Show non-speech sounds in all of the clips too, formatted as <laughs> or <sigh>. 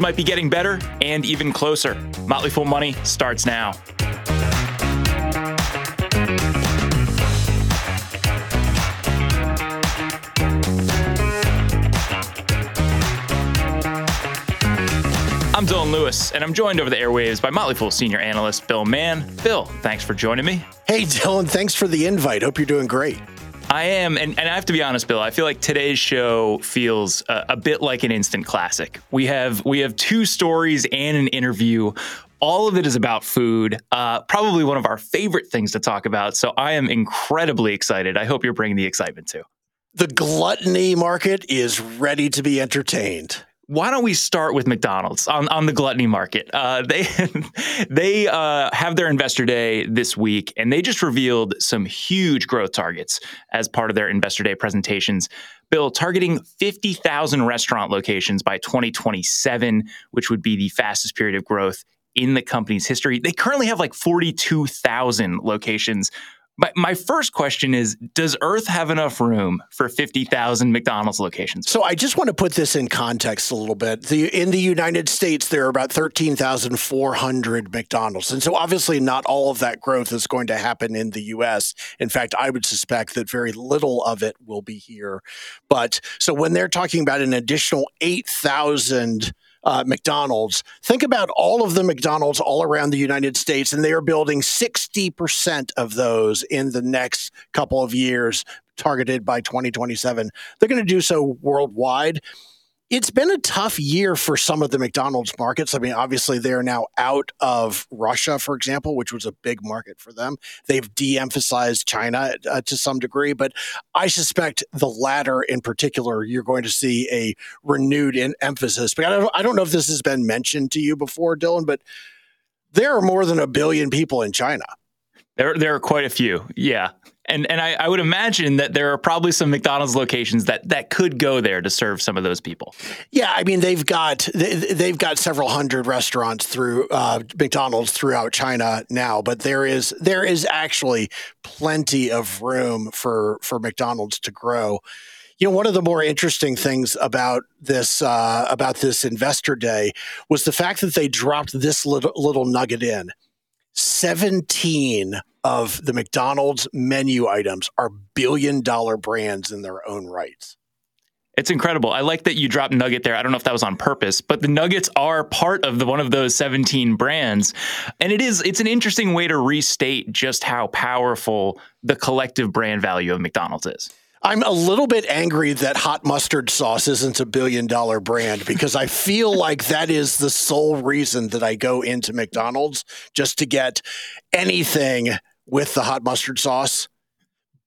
might be getting better and even closer. Motley Fool Money starts now. I'm Dylan Lewis, and I'm joined over the airwaves by Motley Fool senior analyst Bill Mann. Bill, thanks for joining me. Hey, Dylan, thanks for the invite. Hope you're doing great. I am, and, and I have to be honest, Bill. I feel like today's show feels a, a bit like an instant classic. We have we have two stories and an interview. All of it is about food. Uh, probably one of our favorite things to talk about. So I am incredibly excited. I hope you're bringing the excitement too. The gluttony market is ready to be entertained why don't we start with McDonald's on, on the gluttony market? Uh, <laughs> they they uh, have their investor day this week, and they just revealed some huge growth targets as part of their investor day presentations. Bill targeting 50,000 restaurant locations by 2027, which would be the fastest period of growth in the company's history. They currently have like 42,000 locations my, my first question is Does Earth have enough room for 50,000 McDonald's locations? So I just want to put this in context a little bit. The, in the United States, there are about 13,400 McDonald's. And so obviously, not all of that growth is going to happen in the US. In fact, I would suspect that very little of it will be here. But so when they're talking about an additional 8,000 uh, McDonald's. Think about all of the McDonald's all around the United States, and they are building 60% of those in the next couple of years, targeted by 2027. They're going to do so worldwide it's been a tough year for some of the McDonald's markets. I mean, obviously, they're now out of Russia, for example, which was a big market for them. They've de emphasized China uh, to some degree, but I suspect the latter in particular, you're going to see a renewed emphasis. But I don't, I don't know if this has been mentioned to you before, Dylan, but there are more than a billion people in China. There, there are quite a few. Yeah. And and I, I, would imagine that there are probably some McDonald's locations that that could go there to serve some of those people. Yeah, I mean they've got they, have got several hundred restaurants through uh, McDonald's throughout China now, but there is there is actually plenty of room for for McDonald's to grow. You know, one of the more interesting things about this uh, about this investor day was the fact that they dropped this little, little nugget in. 17 of the McDonald's menu items are billion dollar brands in their own rights. It's incredible. I like that you dropped Nugget there. I don't know if that was on purpose, but the Nuggets are part of the, one of those 17 brands. And it is it's an interesting way to restate just how powerful the collective brand value of McDonald's is. I'm a little bit angry that hot mustard sauce isn't a billion dollar brand because I feel <laughs> like that is the sole reason that I go into McDonald's just to get anything with the hot mustard sauce.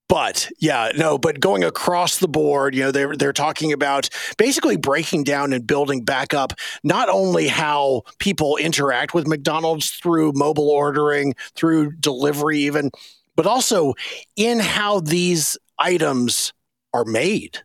But yeah, no, but going across the board, you know, they're they're talking about basically breaking down and building back up not only how people interact with McDonald's through mobile ordering, through delivery even, but also in how these items are made.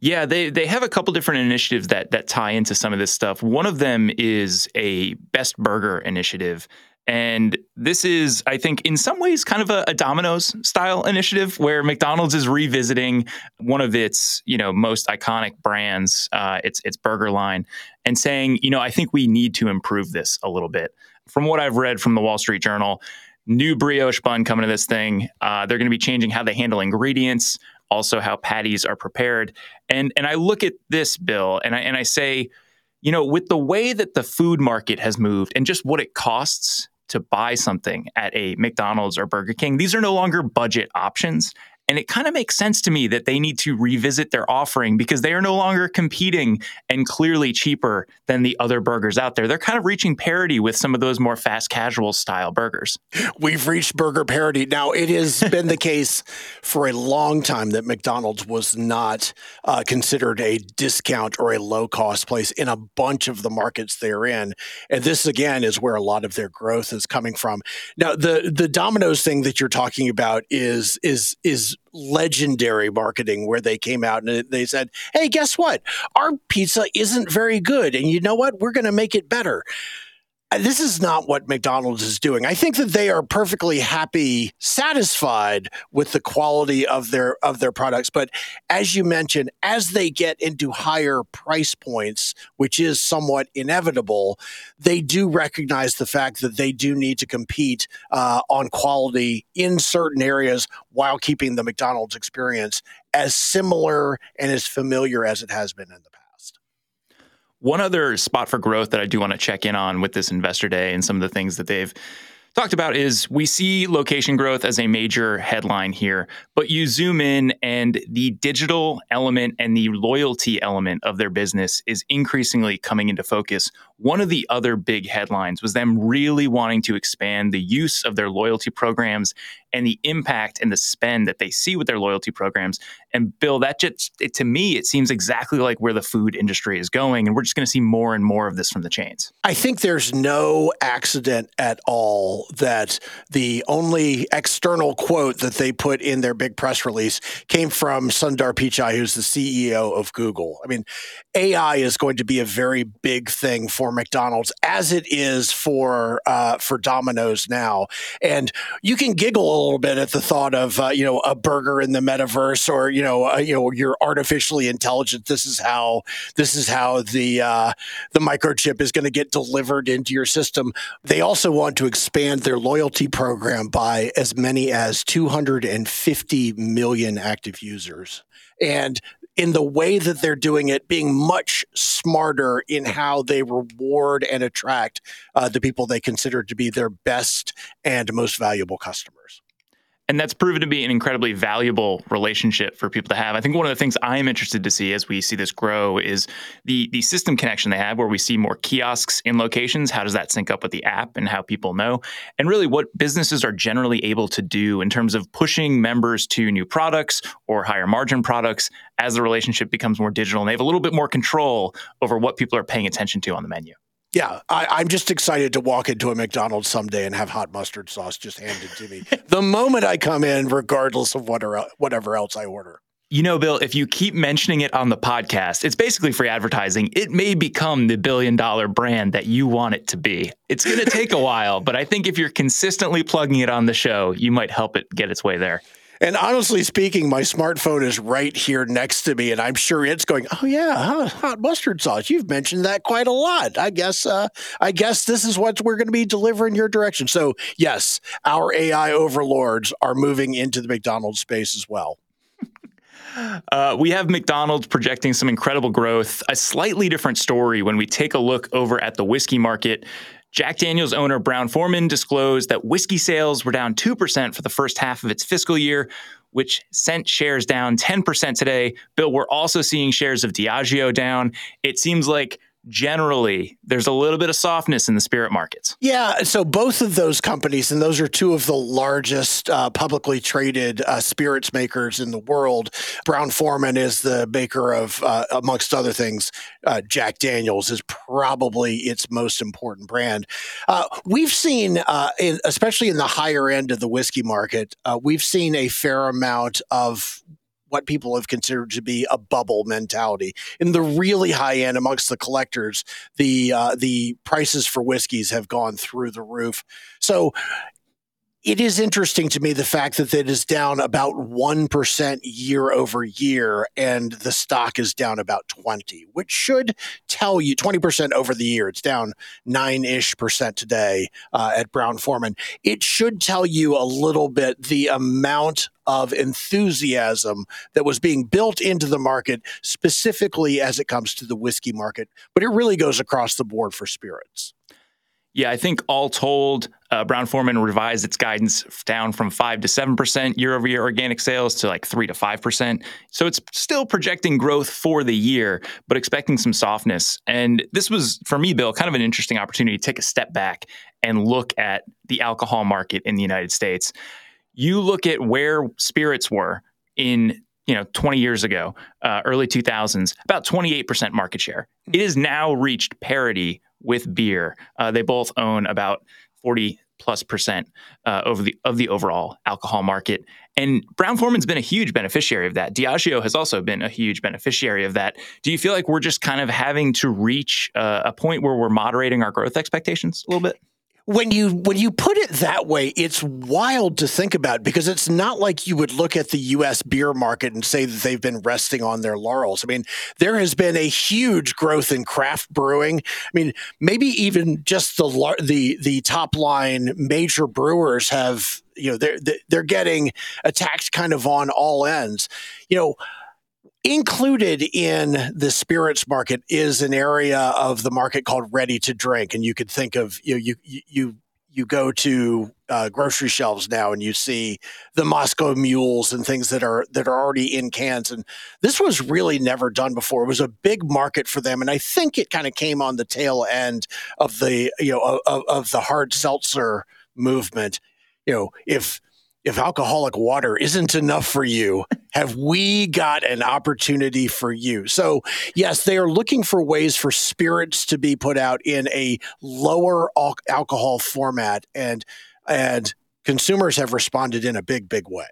Yeah, they they have a couple different initiatives that that tie into some of this stuff. One of them is a best burger initiative. And this is, I think, in some ways, kind of a, a, Domino's style initiative where McDonald's is revisiting one of its, you know, most iconic brands, uh, its its burger line, and saying, you know, I think we need to improve this a little bit. From what I've read from the Wall Street Journal, new brioche bun coming to this thing. Uh, they're going to be changing how they handle ingredients, also how patties are prepared. And and I look at this bill and I and I say, you know, with the way that the food market has moved and just what it costs to buy something at a McDonald's or Burger King, these are no longer budget options. And it kind of makes sense to me that they need to revisit their offering because they are no longer competing and clearly cheaper than the other burgers out there. They're kind of reaching parity with some of those more fast casual style burgers. We've reached burger parity. Now, it has <laughs> been the case for a long time that McDonald's was not uh, considered a discount or a low cost place in a bunch of the markets they're in. And this, again, is where a lot of their growth is coming from. Now, the, the Domino's thing that you're talking about is, is, is legendary marketing where they came out and they said, Hey, guess what? Our pizza isn't very good. And you know what? We're going to make it better. This is not what McDonald's is doing. I think that they are perfectly happy, satisfied with the quality of their of their products. But as you mentioned, as they get into higher price points, which is somewhat inevitable, they do recognize the fact that they do need to compete uh, on quality in certain areas while keeping the McDonald's experience as similar and as familiar as it has been in the past. One other spot for growth that I do want to check in on with this investor day and some of the things that they've talked about is we see location growth as a major headline here, but you zoom in and the digital element and the loyalty element of their business is increasingly coming into focus. One of the other big headlines was them really wanting to expand the use of their loyalty programs and the impact and the spend that they see with their loyalty programs. And Bill, that just it, to me, it seems exactly like where the food industry is going, and we're just going to see more and more of this from the chains. I think there's no accident at all that the only external quote that they put in their big press release came from Sundar Pichai, who's the CEO of Google. I mean, AI is going to be a very big thing for McDonald's, as it is for uh, for Domino's now, and you can giggle a little bit at the thought of uh, you know a burger in the metaverse or you know uh, you know you're artificially intelligent. This is how this is how the uh, the microchip is going to get delivered into your system. They also want to expand their loyalty program by as many as 250 million active users. And in the way that they're doing it, being much smarter in how they reward and attract uh, the people they consider to be their best and most valuable customers. And that's proven to be an incredibly valuable relationship for people to have. I think one of the things I am interested to see as we see this grow is the the system connection they have, where we see more kiosks in locations. How does that sync up with the app and how people know? And really, what businesses are generally able to do in terms of pushing members to new products or higher margin products as the relationship becomes more digital, and they have a little bit more control over what people are paying attention to on the menu. Yeah, I, am just excited to walk into a McDonald's someday and have hot mustard sauce just handed to me <laughs> the moment I come in, regardless of what or, whatever else I order. You know, Bill, if you keep mentioning it on the podcast, it's basically free advertising. It may become the billion dollar brand that you want it to be. It's going to take a <laughs> while, but I think if you're consistently plugging it on the show, you might help it get its way there. And honestly speaking, my smartphone is right here next to me, and I'm sure it's going. Oh yeah, hot mustard sauce. You've mentioned that quite a lot. I guess. Uh, I guess this is what we're going to be delivering your direction. So yes, our AI overlords are moving into the McDonald's space as well. <laughs> Uh, we have McDonald's projecting some incredible growth. A slightly different story when we take a look over at the whiskey market. Jack Daniels owner Brown Forman disclosed that whiskey sales were down 2% for the first half of its fiscal year, which sent shares down 10% today. Bill, we're also seeing shares of Diageo down. It seems like generally there's a little bit of softness in the spirit markets. Yeah, so both of those companies, and those are two of the largest uh, publicly traded uh, spirits makers in the world. Brown Forman is the maker of, uh, amongst other things, uh, Jack Daniels is probably its most important brand. Uh, we've seen, uh, in, especially in the higher end of the whiskey market, we've seen a fair amount of what people have considered to be a bubble mentality. In the really high end, amongst the collectors, the uh, the prices for whiskeys have gone through the roof. So it is interesting to me the fact that it is down about 1% year over year and the stock is down about 20 which should tell you 20% over the year it's down 9ish percent today uh, at brown forman it should tell you a little bit the amount of enthusiasm that was being built into the market specifically as it comes to the whiskey market but it really goes across the board for spirits yeah, I think all told, uh, Brown Forman revised its guidance down from five to seven percent year over year organic sales to like three to five percent. So it's still projecting growth for the year, but expecting some softness. And this was for me, Bill, kind of an interesting opportunity to take a step back and look at the alcohol market in the United States. You look at where spirits were in you know 20 years ago, uh, early 2000s, about 28% market share. It has now reached parity with beer. Uh, they both own about 40 plus percent uh, over the of the overall alcohol market. And Brown Forman's been a huge beneficiary of that. Diageo has also been a huge beneficiary of that. Do you feel like we're just kind of having to reach uh, a point where we're moderating our growth expectations a little bit? When you when you put it that way, it's wild to think about because it's not like you would look at the U.S. beer market and say that they've been resting on their laurels. I mean, there has been a huge growth in craft brewing. I mean, maybe even just the the the top line major brewers have you know they're they're getting attacked kind of on all ends. You know Included in the spirits market is an area of the market called ready to drink, and you could think of you know, you you you go to uh, grocery shelves now and you see the Moscow mules and things that are that are already in cans. And this was really never done before. It was a big market for them, and I think it kind of came on the tail end of the you know of, of the hard seltzer movement. You know, if if alcoholic water isn't enough for you, have we got an opportunity for you? So, yes, they are looking for ways for spirits to be put out in a lower al- alcohol format and and consumers have responded in a big big way.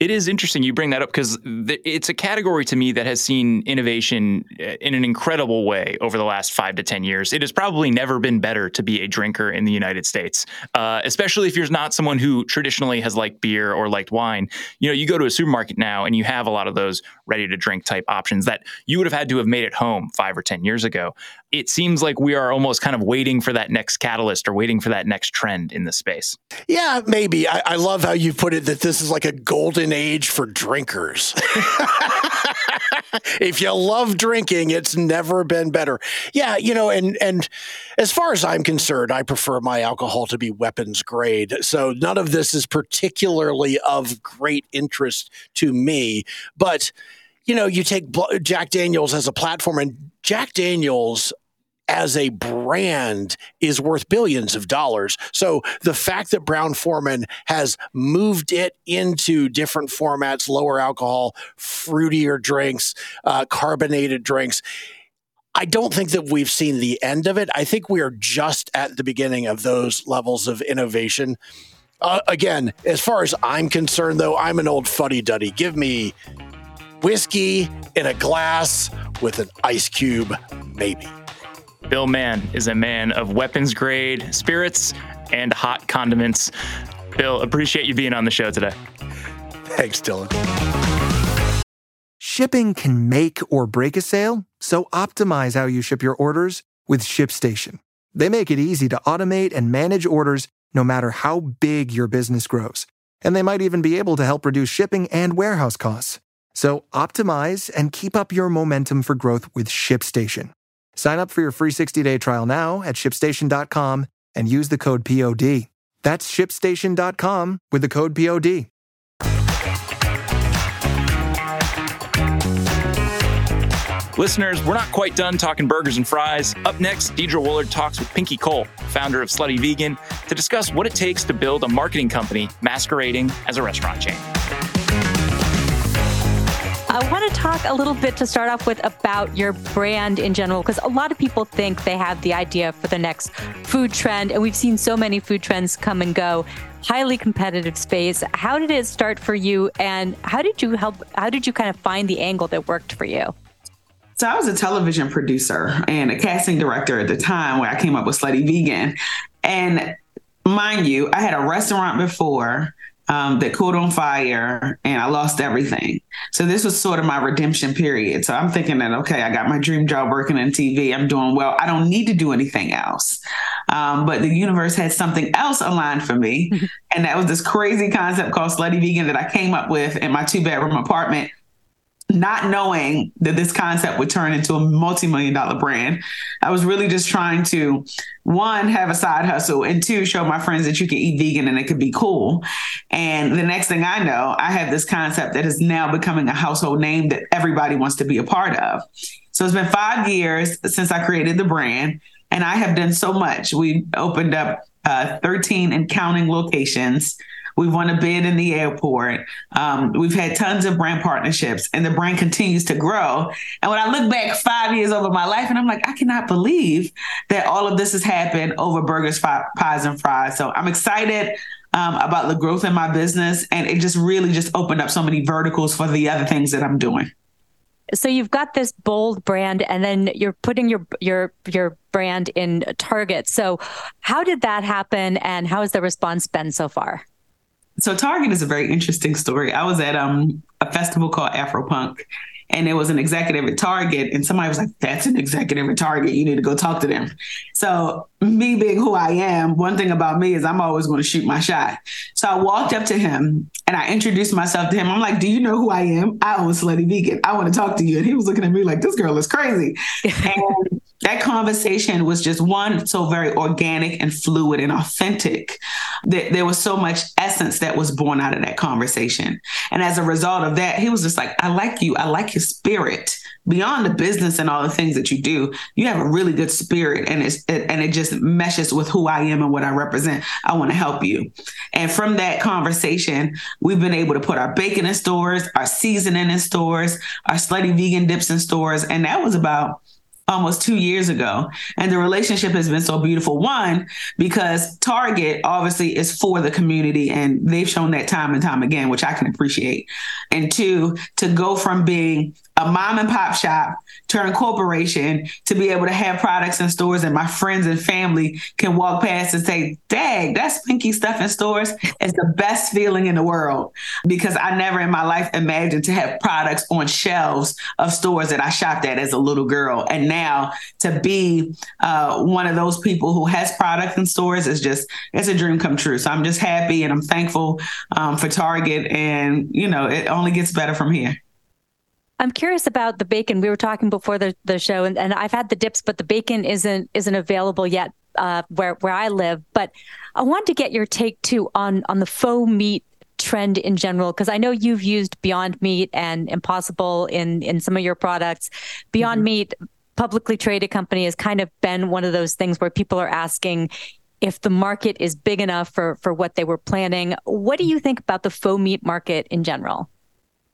It is interesting you bring that up because th- it's a category to me that has seen innovation uh, in an incredible way over the last five to 10 years. It has probably never been better to be a drinker in the United States, uh, especially if you're not someone who traditionally has liked beer or liked wine. You know, you go to a supermarket now and you have a lot of those ready to drink type options that you would have had to have made at home five or 10 years ago. It seems like we are almost kind of waiting for that next catalyst or waiting for that next trend in the space. Yeah, maybe. I, I love how you put it that this is like a golden golden age for drinkers. <laughs> if you love drinking, it's never been better. Yeah, you know, and and as far as I'm concerned, I prefer my alcohol to be weapons grade. So none of this is particularly of great interest to me, but you know, you take Jack Daniels as a platform and Jack Daniels as a brand is worth billions of dollars. So the fact that Brown Forman has moved it into different formats, lower alcohol, fruitier drinks, uh, carbonated drinks. I don't think that we've seen the end of it. I think we are just at the beginning of those levels of innovation. Uh, again, as far as I'm concerned, though, I'm an old fuddy duddy. Give me whiskey in a glass with an ice cube, maybe. Bill Mann is a man of weapons grade spirits and hot condiments. Bill, appreciate you being on the show today. Thanks, Dylan. Shipping can make or break a sale, so optimize how you ship your orders with ShipStation. They make it easy to automate and manage orders no matter how big your business grows. And they might even be able to help reduce shipping and warehouse costs. So optimize and keep up your momentum for growth with ShipStation. Sign up for your free 60-day trial now at shipstation.com and use the code POD. That's shipstation.com with the code POD. Listeners, we're not quite done talking burgers and fries. Up next, Deidre Woollard talks with Pinky Cole, founder of Slutty Vegan, to discuss what it takes to build a marketing company masquerading as a restaurant chain. I want to talk a little bit to start off with about your brand in general, because a lot of people think they have the idea for the next food trend, and we've seen so many food trends come and go. Highly competitive space. How did it start for you, and how did you help? How did you kind of find the angle that worked for you? So I was a television producer and a casting director at the time where I came up with Slutty Vegan, and mind you, I had a restaurant before um, that caught on fire and I lost everything. So this was sort of my redemption period. So I'm thinking that, okay, I got my dream job working in TV. I'm doing well. I don't need to do anything else. Um, but the universe had something else aligned for me. <laughs> and that was this crazy concept called Slutty Vegan that I came up with in my two bedroom apartment not knowing that this concept would turn into a multi-million dollar brand. I was really just trying to one have a side hustle and two show my friends that you can eat vegan and it could be cool. And the next thing I know, I have this concept that is now becoming a household name that everybody wants to be a part of. So it's been 5 years since I created the brand and I have done so much. We opened up uh, 13 and counting locations We've won a bid in the airport. Um, we've had tons of brand partnerships, and the brand continues to grow. And when I look back five years over my life, and I'm like, I cannot believe that all of this has happened over burgers, fi- pies, and fries. So I'm excited um, about the growth in my business. And it just really just opened up so many verticals for the other things that I'm doing. So you've got this bold brand and then you're putting your your your brand in Target. So how did that happen and how has the response been so far? So Target is a very interesting story. I was at um, a festival called Afropunk and there was an executive at Target, and somebody was like, "That's an executive at Target. You need to go talk to them." So, me being who I am, one thing about me is I'm always going to shoot my shot. So I walked up to him and I introduced myself to him. I'm like, "Do you know who I am? I own Slutty Vegan. I want to talk to you." And he was looking at me like, "This girl is crazy." <laughs> and that conversation was just one so very organic and fluid and authentic that there was so much essence that was born out of that conversation and as a result of that he was just like i like you i like your spirit beyond the business and all the things that you do you have a really good spirit and it's it, and it just meshes with who i am and what i represent i want to help you and from that conversation we've been able to put our bacon in stores our seasoning in stores our slutty vegan dips in stores and that was about almost two years ago. And the relationship has been so beautiful. One, because Target obviously is for the community and they've shown that time and time again, which I can appreciate. And two, to go from being a mom and pop shop turn corporation to be able to have products in stores and my friends and family can walk past and say, Dag, that's Pinky stuff in stores. It's the best feeling in the world because I never in my life imagined to have products on shelves of stores that I shopped at as a little girl. And now to be uh, one of those people who has products in stores is just, it's a dream come true. So I'm just happy and I'm thankful um, for Target. And, you know, it only gets better from here. I'm curious about the bacon. We were talking before the, the show, and, and I've had the dips, but the bacon isn't isn't available yet uh, where where I live. But I want to get your take too on on the faux meat trend in general because I know you've used Beyond Meat and Impossible in in some of your products. Beyond mm-hmm. Meat, publicly traded company, has kind of been one of those things where people are asking if the market is big enough for for what they were planning. What do you think about the faux meat market in general?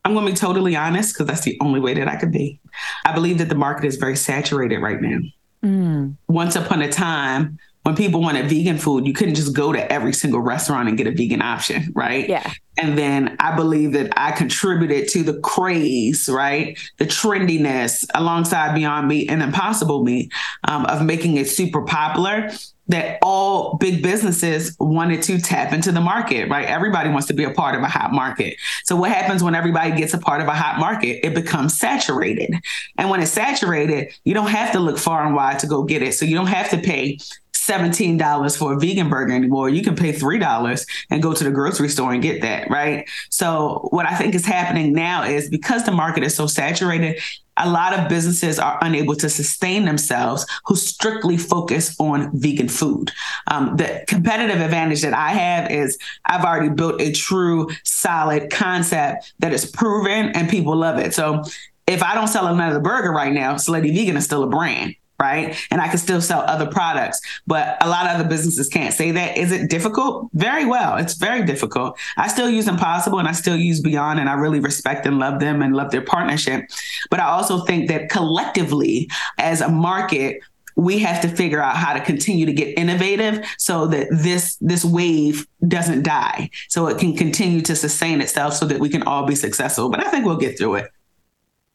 I'm going to be totally honest because that's the only way that I could be. I believe that the market is very saturated right now. Mm. Once upon a time, when people wanted vegan food, you couldn't just go to every single restaurant and get a vegan option, right? Yeah. And then I believe that I contributed to the craze, right? The trendiness alongside Beyond Meat and Impossible Meat um, of making it super popular that all big businesses wanted to tap into the market, right? Everybody wants to be a part of a hot market. So what happens when everybody gets a part of a hot market? It becomes saturated. And when it's saturated, you don't have to look far and wide to go get it. So you don't have to pay $17 for a vegan burger anymore. You can pay $3 and go to the grocery store and get that, right? So, what I think is happening now is because the market is so saturated, a lot of businesses are unable to sustain themselves who strictly focus on vegan food. Um, the competitive advantage that I have is I've already built a true, solid concept that is proven and people love it. So, if I don't sell another burger right now, Slutty Vegan is still a brand right? And I can still sell other products. But a lot of other businesses can't say that. Is it difficult? Very well. It's very difficult. I still use Impossible and I still use Beyond, and I really respect and love them and love their partnership. But I also think that collectively, as a market, we have to figure out how to continue to get innovative so that this this wave doesn't die so it can continue to sustain itself so that we can all be successful but i think we'll get through it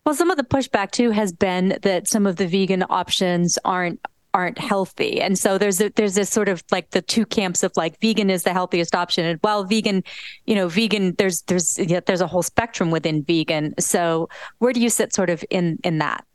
well, some of the pushback too has been that some of the vegan options aren't aren't healthy. And so there's a, there's this sort of like the two camps of like vegan is the healthiest option and while vegan, you know, vegan there's there's yeah, there's a whole spectrum within vegan. So where do you sit sort of in in that?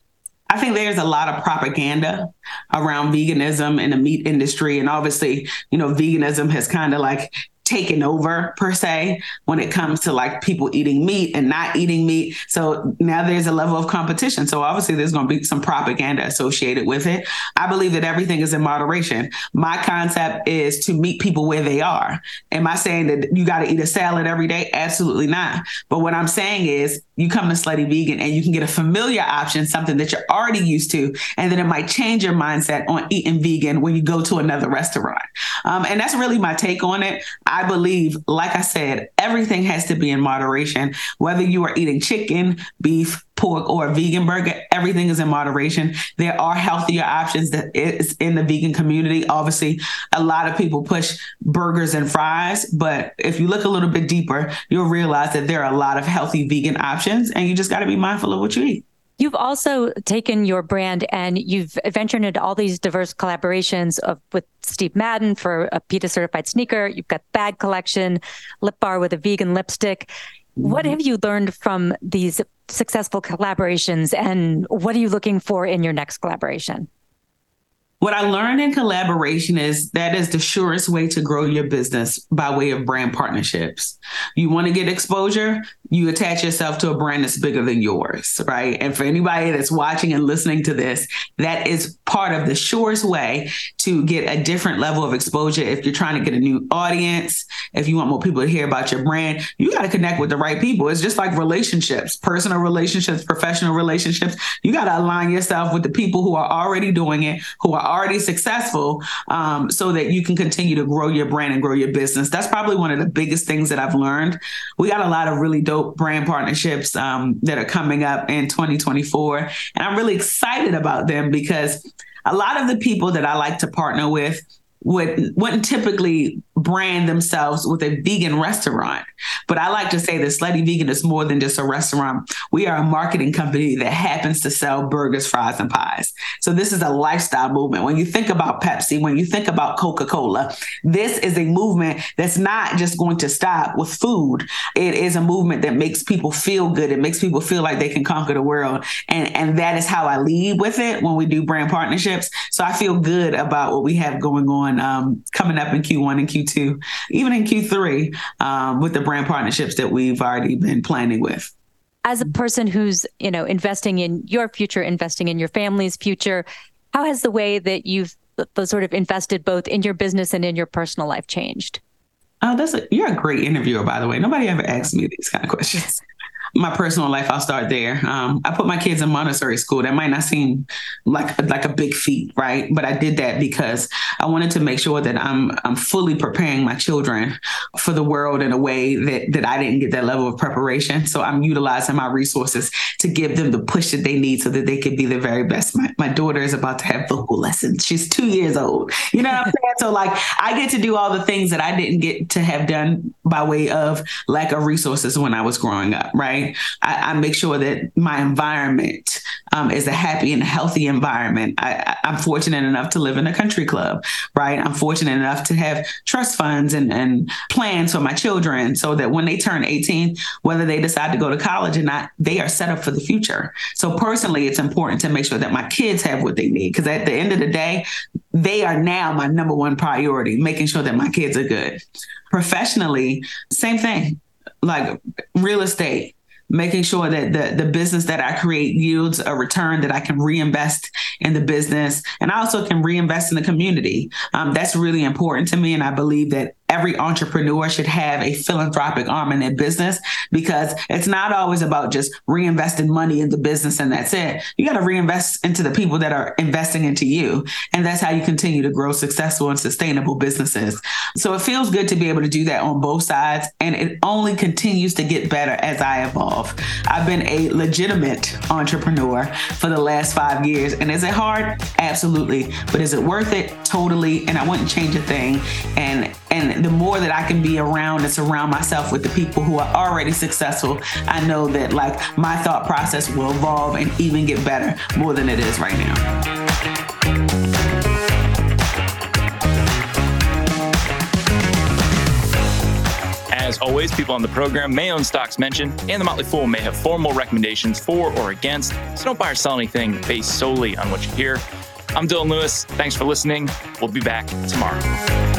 I think there's a lot of propaganda around veganism in the meat industry. And obviously, you know, veganism has kind of like taken over per se when it comes to like people eating meat and not eating meat. So now there's a level of competition. So obviously there's going to be some propaganda associated with it. I believe that everything is in moderation. My concept is to meet people where they are. Am I saying that you got to eat a salad every day? Absolutely not. But what I'm saying is you come to Slutty Vegan and you can get a familiar option, something that you're already used to, and then it might change your mindset on eating vegan when you go to another restaurant. Um, and that's really my take on it. I believe, like I said, everything has to be in moderation. Whether you are eating chicken, beef, pork or a vegan burger. Everything is in moderation. There are healthier options that is in the vegan community. Obviously, a lot of people push burgers and fries, but if you look a little bit deeper, you'll realize that there are a lot of healthy vegan options, and you just got to be mindful of what you eat. You've also taken your brand and you've ventured into all these diverse collaborations of, with Steve Madden for a PETA certified sneaker. You've got bag collection, lip bar with a vegan lipstick. Mm-hmm. What have you learned from these successful collaborations and what are you looking for in your next collaboration? What I learned in collaboration is that is the surest way to grow your business by way of brand partnerships. You want to get exposure, you attach yourself to a brand that's bigger than yours, right? And for anybody that's watching and listening to this, that is part of the surest way to get a different level of exposure. If you're trying to get a new audience, if you want more people to hear about your brand, you got to connect with the right people. It's just like relationships, personal relationships, professional relationships. You got to align yourself with the people who are already doing it, who are already successful um, so that you can continue to grow your brand and grow your business. That's probably one of the biggest things that I've learned. We got a lot of really dope brand partnerships um, that are coming up in 2024. And I'm really excited about them because a lot of the people that I like to partner with would wouldn't typically brand themselves with a vegan restaurant. But I like to say that Slutty Vegan is more than just a restaurant. We are a marketing company that happens to sell burgers, fries, and pies. So this is a lifestyle movement. When you think about Pepsi, when you think about Coca-Cola, this is a movement that's not just going to stop with food. It is a movement that makes people feel good. It makes people feel like they can conquer the world. And, and that is how I lead with it when we do brand partnerships. So I feel good about what we have going on um, coming up in Q1 and Q2 Q2, even in Q3 um, with the brand partnerships that we've already been planning with. As a person who's, you know, investing in your future, investing in your family's future, how has the way that you've sort of invested both in your business and in your personal life changed? Oh, that's a, you're a great interviewer, by the way. Nobody ever asked me these kind of questions <laughs> my personal life, I'll start there. Um, I put my kids in Montessori school. That might not seem like like a big feat, right? But I did that because I wanted to make sure that I'm I'm fully preparing my children for the world in a way that that I didn't get that level of preparation. So I'm utilizing my resources to give them the push that they need so that they can be the very best. My, my daughter is about to have vocal lessons. She's two years old. You know what I'm saying? So like I get to do all the things that I didn't get to have done by way of lack of resources when I was growing up, I, I make sure that my environment um, is a happy and healthy environment. I, am fortunate enough to live in a country club, right? I'm fortunate enough to have trust funds and, and plans for my children so that when they turn 18, whether they decide to go to college or not, they are set up for the future. So personally, it's important to make sure that my kids have what they need because at the end of the day, they are now my number one priority, making sure that my kids are good. Professionally, same thing, like real estate making sure that the, the business that I create yields a return that I can reinvest in the business and I also can reinvest in the community. Um, that's really important to me. And I believe that every entrepreneur should have a philanthropic arm in their business because it's not always about just reinvesting money in the business and that's it. You got to reinvest into the people that are investing into you. And that's how you continue to grow successful and sustainable businesses. So it feels good to be able to do that on both sides. And it only continues to get better as I evolve. I've been a legitimate entrepreneur for the last five years. And is it hard? Absolutely. But is it worth it? Totally. And I wouldn't change a thing. And and the more that I can be around and surround myself with the people who are already successful, I know that like my thought process will evolve and even get better more than it is right now. As always, people on the program may own stocks mentioned, and the Motley Fool may have formal recommendations for or against, so don't buy or sell anything based solely on what you hear. I'm Dylan Lewis. Thanks for listening. We'll be back tomorrow.